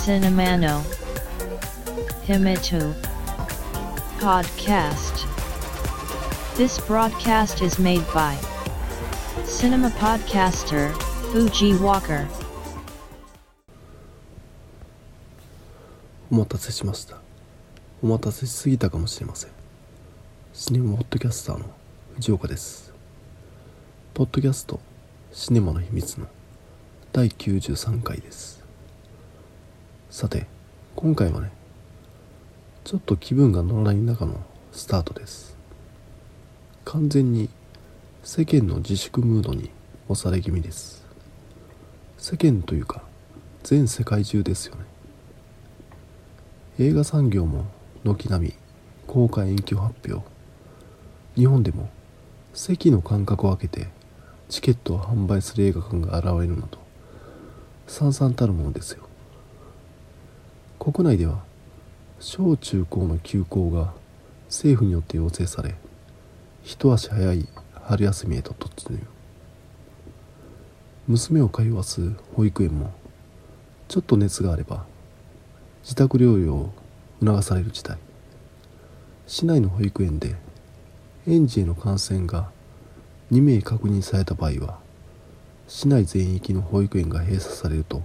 Cinemano Himitu Podcast This broadcast is made by Cinema Podcaster Fuji Walker お待たせしましたお待たせしすぎたかもしれませんシネマポッドキャスターの藤岡ですポッドキャストシネマの秘密の第93回です。さて今回はねちょっと気分が乗らない中のスタートです。完全に世間の自粛ムードに押され気味です。世間というか全世界中ですよね。映画産業も軒並み公開延期発表。日本でも席の間隔を空けてチケットを販売する映画館が現れるなどさ々たるものですよ。国内では小中高の休校が政府によって要請され一足早い春休みへと突入。娘を通わす保育園もちょっと熱があれば自宅療養を促される事態。市内の保育園で園児への感染が2名確認された場合は市内全域の保育園が閉鎖されると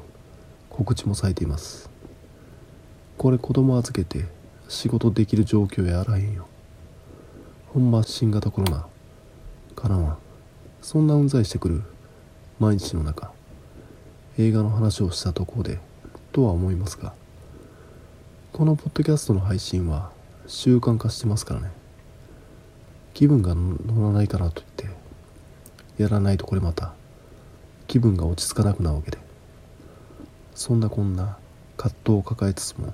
告知もされています。これ子供預けて仕事できる状況やあらへんよ。ほんま新型コロナからはそんなうんざりしてくる毎日の中映画の話をしたところでとは思いますがこのポッドキャストの配信は習慣化してますからね。気分が乗らないかなと言ってやらないとこれまた。気分が落ち着かなくなるわけで。そんなこんな葛藤を抱えつつも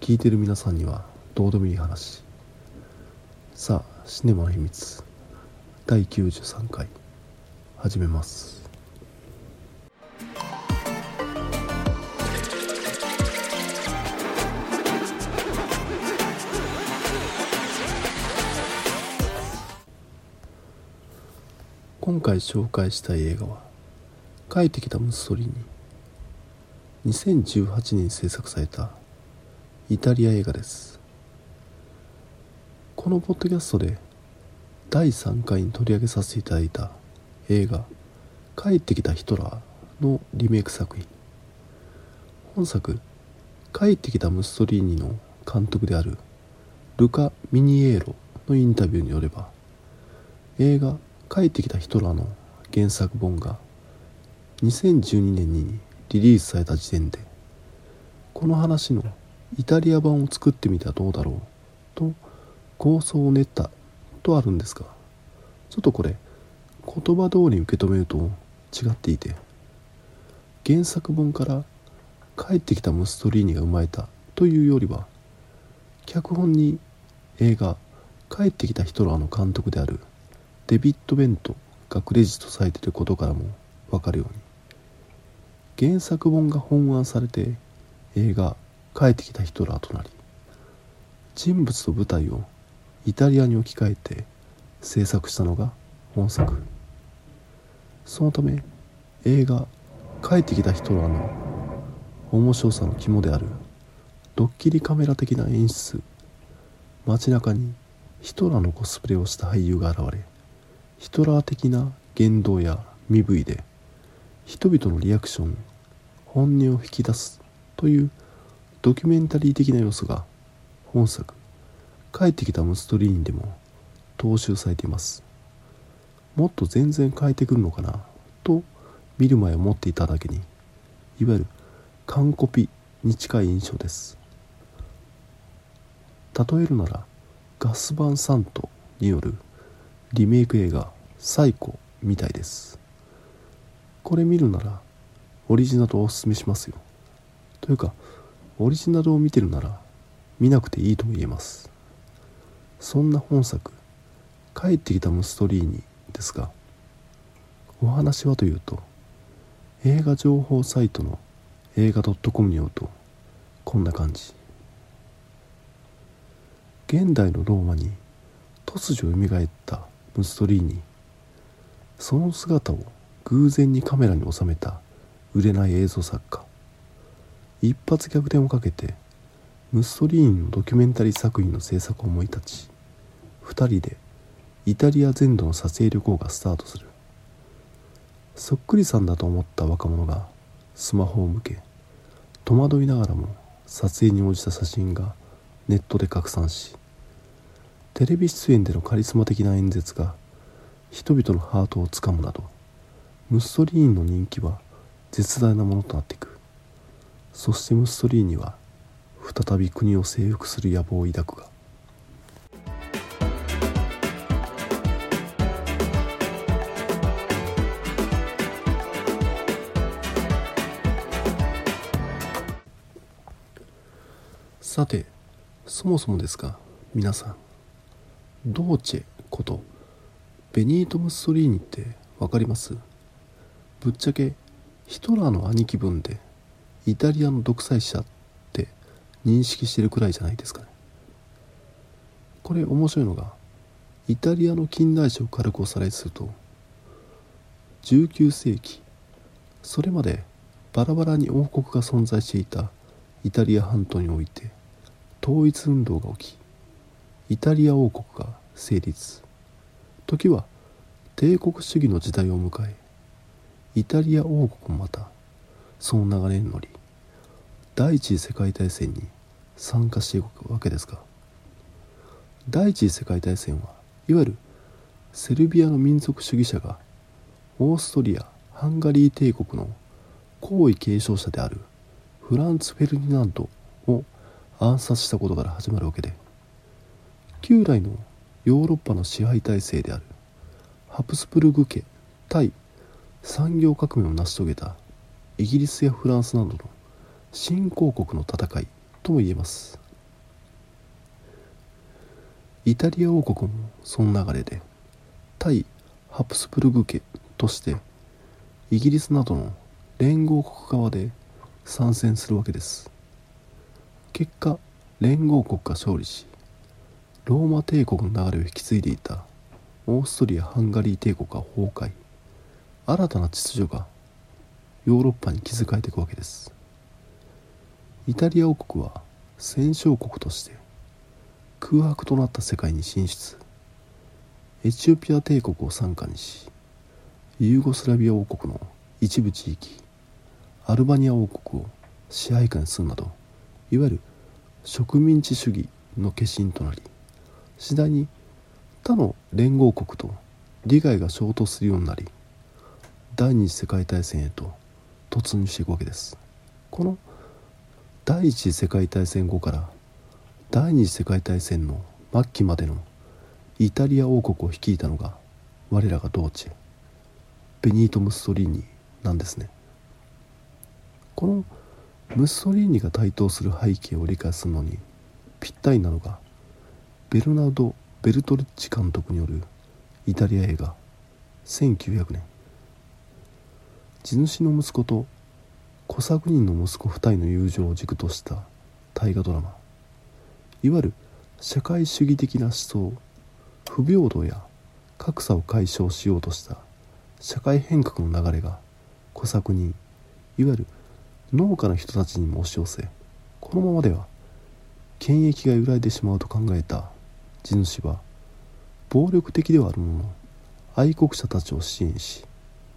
聞いてる皆さんにはどうでもいい話。さあシネマの秘密。第93回。始めます。今回紹介したい映画は「帰ってきたムッソリーニ」2018年制作されたイタリア映画です。このポッドキャストで第3回に取り上げさせていただいた映画「帰ってきたヒトラー」のリメイク作品。本作「帰ってきたムッソリーニ」の監督であるルカ・ミニエーロのインタビューによれば映画帰ってきたヒトラーの原作本が2012年にリリースされた時点でこの話のイタリア版を作ってみてはどうだろうと構想を練ったとあるんですがちょっとこれ言葉通り受け止めると違っていて原作本から帰ってきたムストリーニが生まれたというよりは脚本に映画「帰ってきたヒトラー」の監督であるデビッド・ベントがクレジットされてることからも分かるように原作本が本案されて映画「帰ってきたヒトラー」となり人物と舞台をイタリアに置き換えて制作したのが本作。そのため映画「帰ってきたヒトラー」の面白さの肝であるドッキリカメラ的な演出街中にヒトラーのコスプレをした俳優が現れヒトラー的な言動や身振りで人々のリアクション本音を引き出すというドキュメンタリー的な要素が本作「帰ってきたムストリーン」でも踏襲されています。もっと全然変えてくるのかなと見る前思っていただけにいわゆる完コピに近い印象です。例えるならガスバンサントによるリメイク映画「サイコ」みたいです。これ見るならオリジナルをおすすめしますよ。というかオリジナルを見てるなら見なくていいとも言えます。そんな本作「帰ってきたムストリーニ」ですがお話はというと映画情報サイトの映画 .com によるとこんな感じ。現代のローマに突如蘇ったムストリーニ。その姿を偶然にカメラに収めた売れない映像作家。一発逆転をかけてムッソリーニのドキュメンタリー作品の制作を思い立ち2人でイタリア全土の撮影旅行がスタートする。そっくりさんだと思った若者がスマホを向け戸惑いながらも撮影に応じた写真がネットで拡散しテレビ出演でのカリスマ的な演説が人々のハートをつかむなどムッソリーニの人気は絶大なものとなっていく。そしてムッソリーニは再び国を征服する野望を抱くが。さてそもそもですが皆さんドーチェことベニート・ムッソリーニって分かります？ぶっちゃけヒトラーの兄貴分でイタリアの独裁者って認識してるくらいじゃないですかね。これ面白いのがイタリアの近代史を軽くおさらいすると19世紀それまでバラバラに王国が存在していたイタリア半島において統一運動が起きイタリア王国が成立。時は帝国主義の時代を迎えイタリア王国もまたその流れに乗り第一次世界大戦に参加していくわけですが第一次世界大戦はいわゆるセルビアの民族主義者がオーストリア・ハンガリー帝国の皇位継承者であるフランツ・フェルディナンドを暗殺したことから始まるわけで旧来のヨーロッパの支配体制である。ハプスブルグ家対産業革命を成し遂げたイギリスやフランスなどの新興国の戦いとも言えます。イタリア王国もその流れで対ハプスブルグ家としてイギリスなどの連合国側で参戦するわけです。結果連合国が勝利しローマ帝国の流れを引き継いでいたオーストリア・ハンガリー帝国が崩壊。新たな秩序がヨーロッパに築かれていくわけです。イタリア王国は戦勝国として空白となった世界に進出。エチオピア帝国を傘下にしユーゴスラビア王国の一部地域アルバニア王国を支配下にするなどいわゆる植民地主義の化身となり次第に他の連合国と利害が衝突するようになり第二次世界大戦へと突入していくわけです。この第一次世界大戦後から第二次世界大戦の末期までのイタリア王国を率いたのが我らがドーチェベニート・ムッソリーニなんですね。このムッソリーニが台頭する背景を理解するのにぴったりなのがベルナード・ベルトルッチ監督によるイタリア映画1900年。地主の息子と小作人の息子2人の友情を軸とした大河ドラマ。いわゆる社会主義的な思想不平等や格差を解消しようとした社会変革の流れが小作人いわゆる農家の人たちにも押し寄せこのままでは権益が揺らいでしまうと考えた地主は暴力的ではあるものの愛国者たちを支援し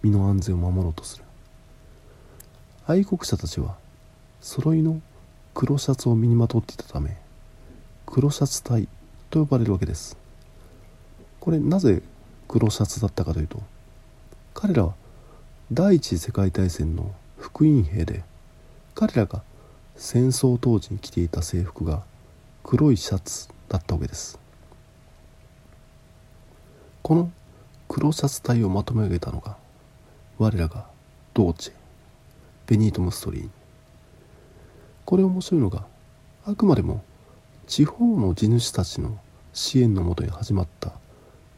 身の安全を守ろうとする。愛国者たちは揃いの黒シャツを身にまとっていたため黒シャツ隊と呼ばれるわけです。これなぜ黒シャツだったかというと彼らは第一次世界大戦の福音兵で彼らが戦争当時に着ていた制服が黒いシャツだったわけです。この黒シャツ隊をまとめ上げたのが我らがドーチェベニート・ムストリーニ。これ面白いのがあくまでも地方の地主たちの支援のもとに始まった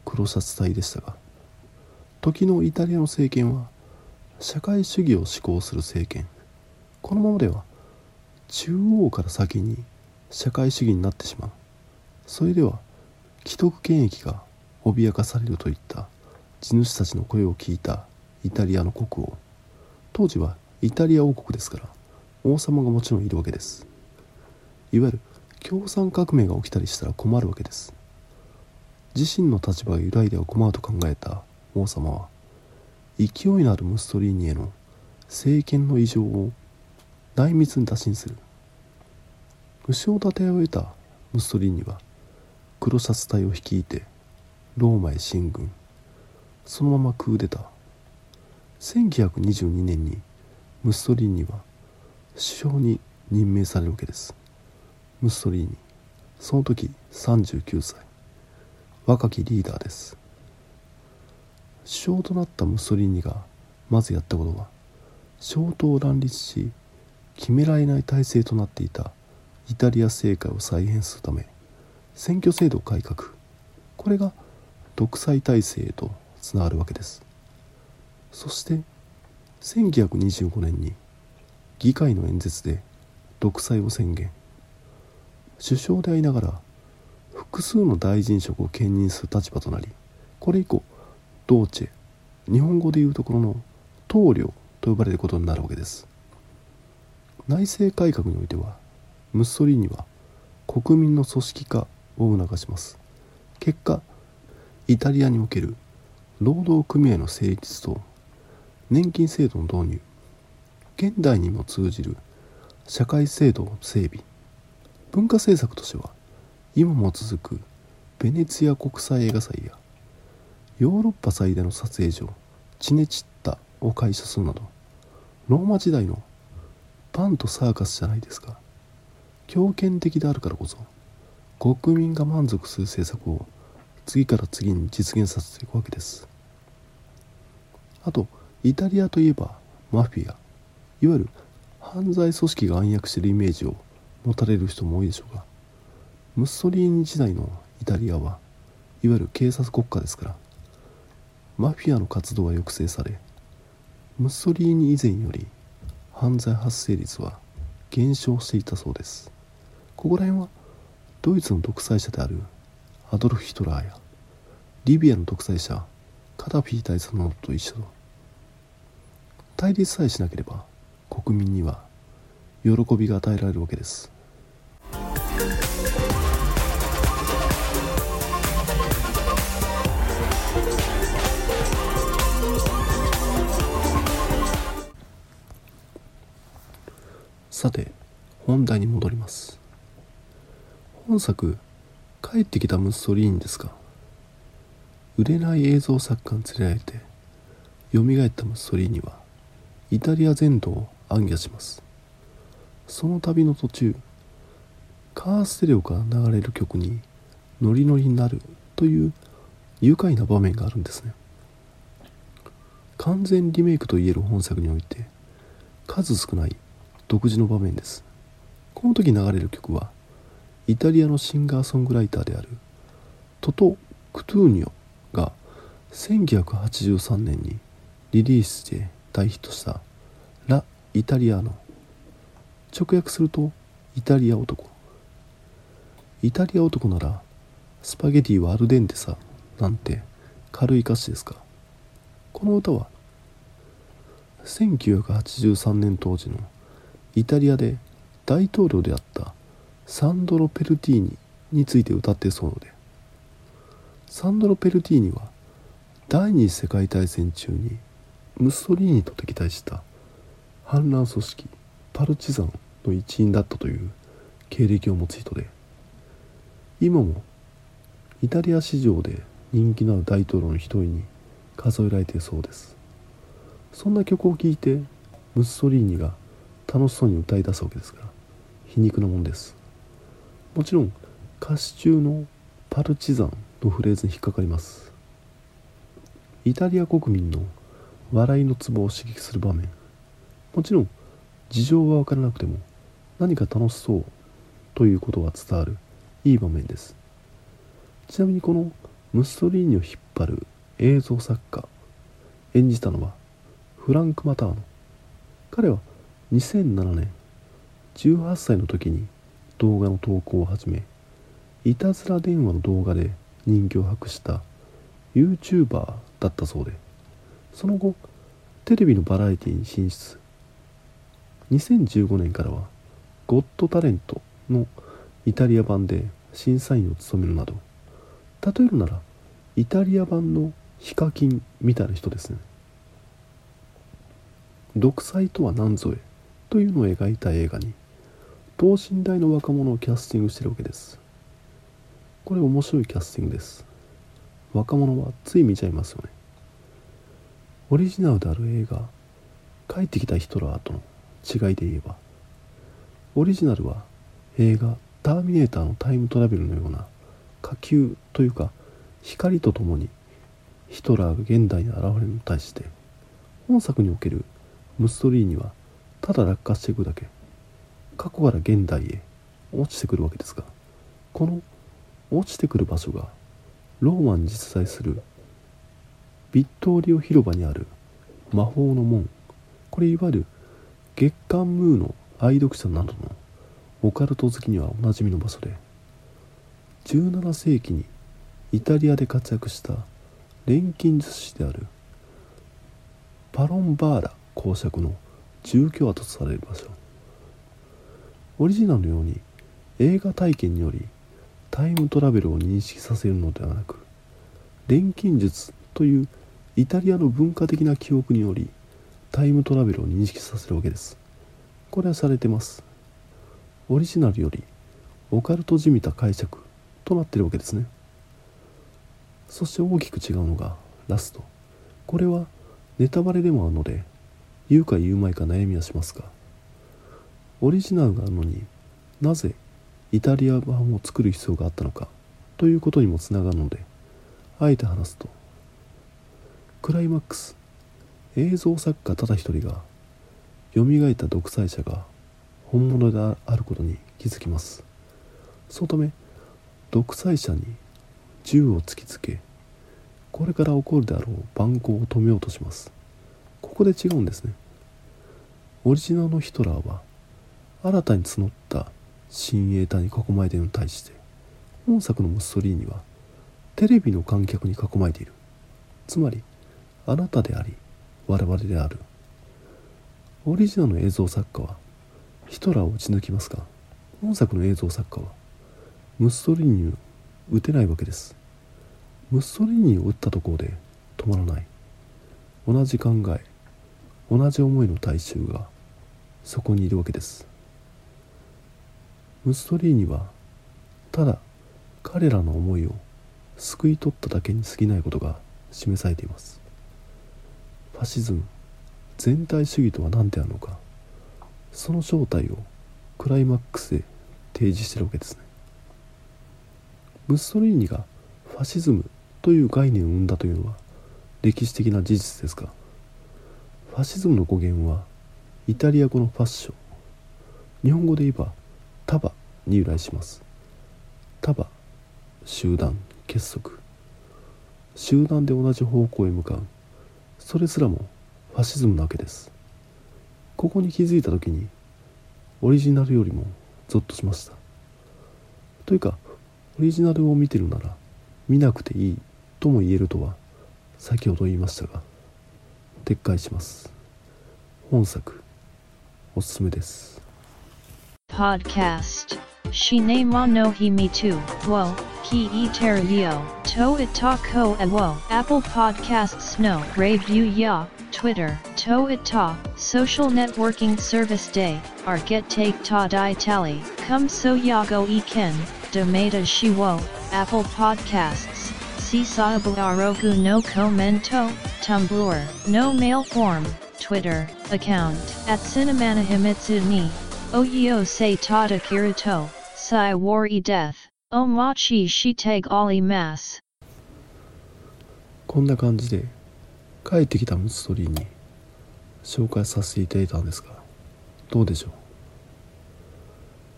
黒シャツ隊でしたが時のイタリアの政権は社会主義を施行する政権。このままでは中央から先に社会主義になってしまう。それでは既得権益が脅かされるといった。地主たちの声を聞いた。イタリアの国王。当時はイタリア王国ですから王様がもちろんいるわけです。いわゆる共産革命が起きたりしたら困るわけです。自身の立場が揺らいでは困ると考えた。王様は勢いのあるムッソリーニへの政権の異常を内密に打診する。後ろ盾を得たムッソリーニは黒シャツ隊を率いてローマへ進軍。そのままクーデター。1922年にムッソリーニは首相に任命されるわけです。ムッソリーニその時39歳。若きリーダーです。首相となったムッソリーニがまずやったことは消灯を乱立し決められない体制となっていたイタリア政界を再編するため選挙制度改革。これが独裁体制へとつながるわけです。そして1925年に議会の演説で独裁を宣言。首相でありながら複数の大臣職を兼任する立場となりこれ以降ドーチェ日本語でいうところの棟梁と呼ばれることになるわけです。内政改革においてはムッソリーニは国民の組織化を促します。結果イタリアにおける労働組合の成立と年金制度の導入現代にも通じる社会制度整備文化政策としては今も続くベネツィア国際映画祭やヨーロッパ最大の撮影所チネチッタを開所するなどローマ時代のパンとサーカスじゃないですか強権的であるからこそ国民が満足する政策を次から次に実現させていくわけです。あとイタリアといえばマフィア。いわゆる犯罪組織が暗躍しているイメージを持たれる人も多いでしょうがムッソリーニ時代のイタリアはいわゆる警察国家ですからマフィアの活動は抑制されムッソリーニ以前より犯罪発生率は減少していたそうです。ここら辺はドイツの独裁者であるアドルフ・ヒトラーやリビアの独裁者カダフィ大佐などと一緒対立さえしなければ国民には喜びが与えられるわけです。さて本題に戻ります。本作「帰ってきたムッソリーニ」ですが売れない映像作家に連れられて蘇ったムッソリーニはイタリア全土を暗夜します。その旅の途中カーステレオから流れる曲にノリノリになるという愉快な場面があるんですね。完全リメイクといえる本作において数少ない独自の場面です。この時流れる曲はイタリアのシンガーソングライターであるトト・クトゥーニョが1983年にリリースして大ヒットした「ラ・イタリアーノ」直訳するとイタリア男。イタリア男ならスパゲティはアルデンテさなんて軽い歌詞ですか？この歌は1983年当時のイタリアで大統領であったサンドロ・ペルティーニについて歌ってそうので。サンドロ・ペルティーニは第二次世界大戦中にムッソリーニと敵対した反乱組織パルチザンの一員だったという経歴を持つ人で今もイタリア史上で人気のある大統領の一人に数えられているそうです。そんな曲を聴いてムッソリーニが楽しそうに歌い出すわけですから皮肉なもんです。もちろん歌詞中のパルチザンのフレーズに引っかかります。イタリア国民の笑いのツボを刺激する場面。もちろん事情は分からなくても何か楽しそうということが伝わるいい場面です。ちなみにこのムッソリーニを引っ張る映像作家演じたのはフランク・マターノ。彼は2007年18歳の時に動画の投稿を始めいたずら電話の動画で人気を博した YouTuber だったそうでその後テレビのバラエティに進出。2015年からは「ゴッドタレント」のイタリア版で審査員を務めるなど例えるならイタリア版のヒカキンみたいな人ですね。独裁とは何ぞえというのを描いた映画に等身大の若者をキャスティングしてるわけです。これ面白いキャスティングです。若者はつい見ちゃいますよね。オリジナルである映画「帰ってきたヒトラー」との違いで言えばオリジナルは映画「ターミネーター」のタイムトラベルのような火球というか光とともにヒトラーが現代に現れるのに対して本作におけるムッソリーニはただ落下していくだけ。過去から現代へ落ちてくるわけですがこの落ちてくる場所がローマに実在するビットーリオ広場にある魔法の門。これいわゆる月刊ムーの愛読者などのオカルト好きにはおなじみの場所で17世紀にイタリアで活躍した錬金術師であるパロンバーラ公爵の住居跡とされる場所。オリジナルのように映画体験によりタイムトラベルを認識させるのではなく錬金術というイタリアの文化的な記憶によりタイムトラベルを認識させるわけです。これはされてます。オリジナルよりオカルトじみた解釈となってるわけですね。そして大きく違うのがラスト。これはネタバレでもあるので言うか言うまいか悩みはしますがオリジナルがあるのになぜイタリア版を作る必要があったのかということにもつながるのであえて話すとクライマックス映像作家ただ一人が蘇った独裁者が本物であることに気づきます。そのため独裁者に銃を突きつけこれから起こるであろう蛮行を止めようとします。ここで違うんですね。オリジナルのヒトラーは新たに募った親衛隊に囲まれているのに対して本作のムッソリーニはテレビの観客に囲まれている。つまりあなたであり我々である。オリジナルの映像作家はヒトラーを撃ち抜きますが本作の映像作家はムッソリーニを撃てないわけです。ムッソリーニを撃ったところで止まらない。同じ考え同じ思いの大衆がそこにいるわけです。ムッソリーニはただ彼らの思いを救い取っただけに過ぎないことが示されています。ファシズム全体主義とは何であるのか。その正体をクライマックスで提示してるわけですね。ムッソリーニがファシズムという概念を生んだというのは歴史的な事実ですがファシズムの語源はイタリア語のファッション。日本語で言えば束に由来します。束集団結束。集団で同じ方向へ向かう。それすらもファシズムなわけです。ここに気づいた時にオリジナルよりもゾッとしました。というかオリジナルを見てるなら見なくていいとも言えるとは先ほど言いましたが撤回します。本作おすすめです。Podcast. Shine mo no hi me too. Wo, ki e yo. To it ta ko wo. Apple Podcasts no. Review ya. Twitter. To. Social networking service day. Our get take ta di tally. Come so ya go e ken. Domata shi wo. Apple Podcasts. Sisabu arogu no commento. Tumblr. No mail form. Twitter. Account. At Cinemana Himitsu ni. Oyo se tata kiruto, sai wari death, o machi shiteg ali mas. こんな感じで帰ってきたムツトリーに紹介させていただいたんですがどうでしょう？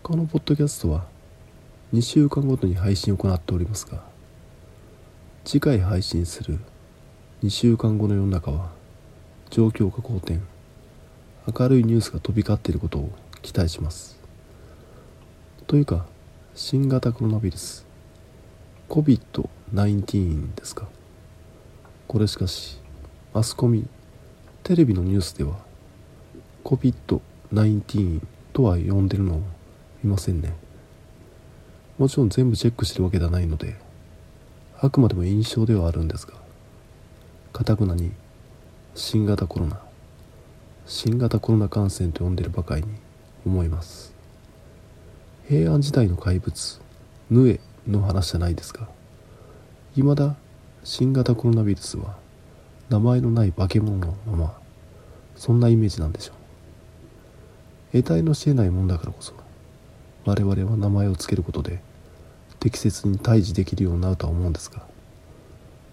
このポッドキャストは2週間ごとに配信を行っておりますが次回配信する2週間後の世の中は状況が好転明るいニュースが飛び交っていることを期待します。というか新型コロナウイルス。COVID-19 ですか。これしかしマスコミテレビのニュースでは COVID-19 とは呼んでるのを見ませんね。もちろん全部チェックしてるわけではないのであくまでも印象ではあるんですがかたくなに新型コロナ新型コロナ感染と呼んでるばかりに思います。平安時代の怪物ヌエの話じゃないですが未だ新型コロナウイルスは名前のない化け物のままそんなイメージなんでしょう。得体の知れないもんだからこそ我々は名前を付けることで適切に対峙できるようになるとは思うんですが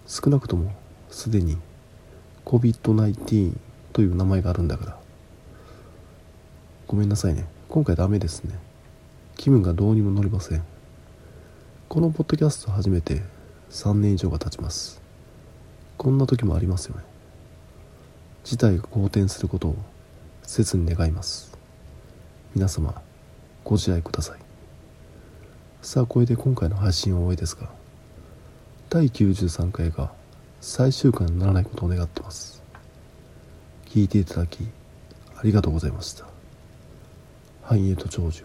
少なくともすでに COVID-19 という名前があるんだからごめんなさいね。今回ダメですね。気分がどうにも乗りません。このポッドキャスト始めて3年以上が経ちます。こんな時もありますよね。事態が好転することを切に願います。皆様ご自愛ください。さあこれで今回の配信は終わりですが第93回が最終回にならないことを願ってます。聞いていただきありがとうございました。繁栄と長寿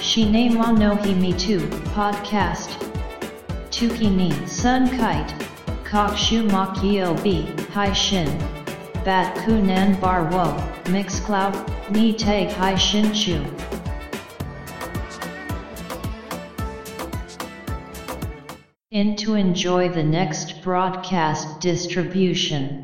Shine mo no hi me too, podcast. Tuki ni sun kite. Kokshu makio b, hi shin. Bat kunan bar wo, mix cloud, ni tag hi shin chu. In to enjoy the next broadcast distribution.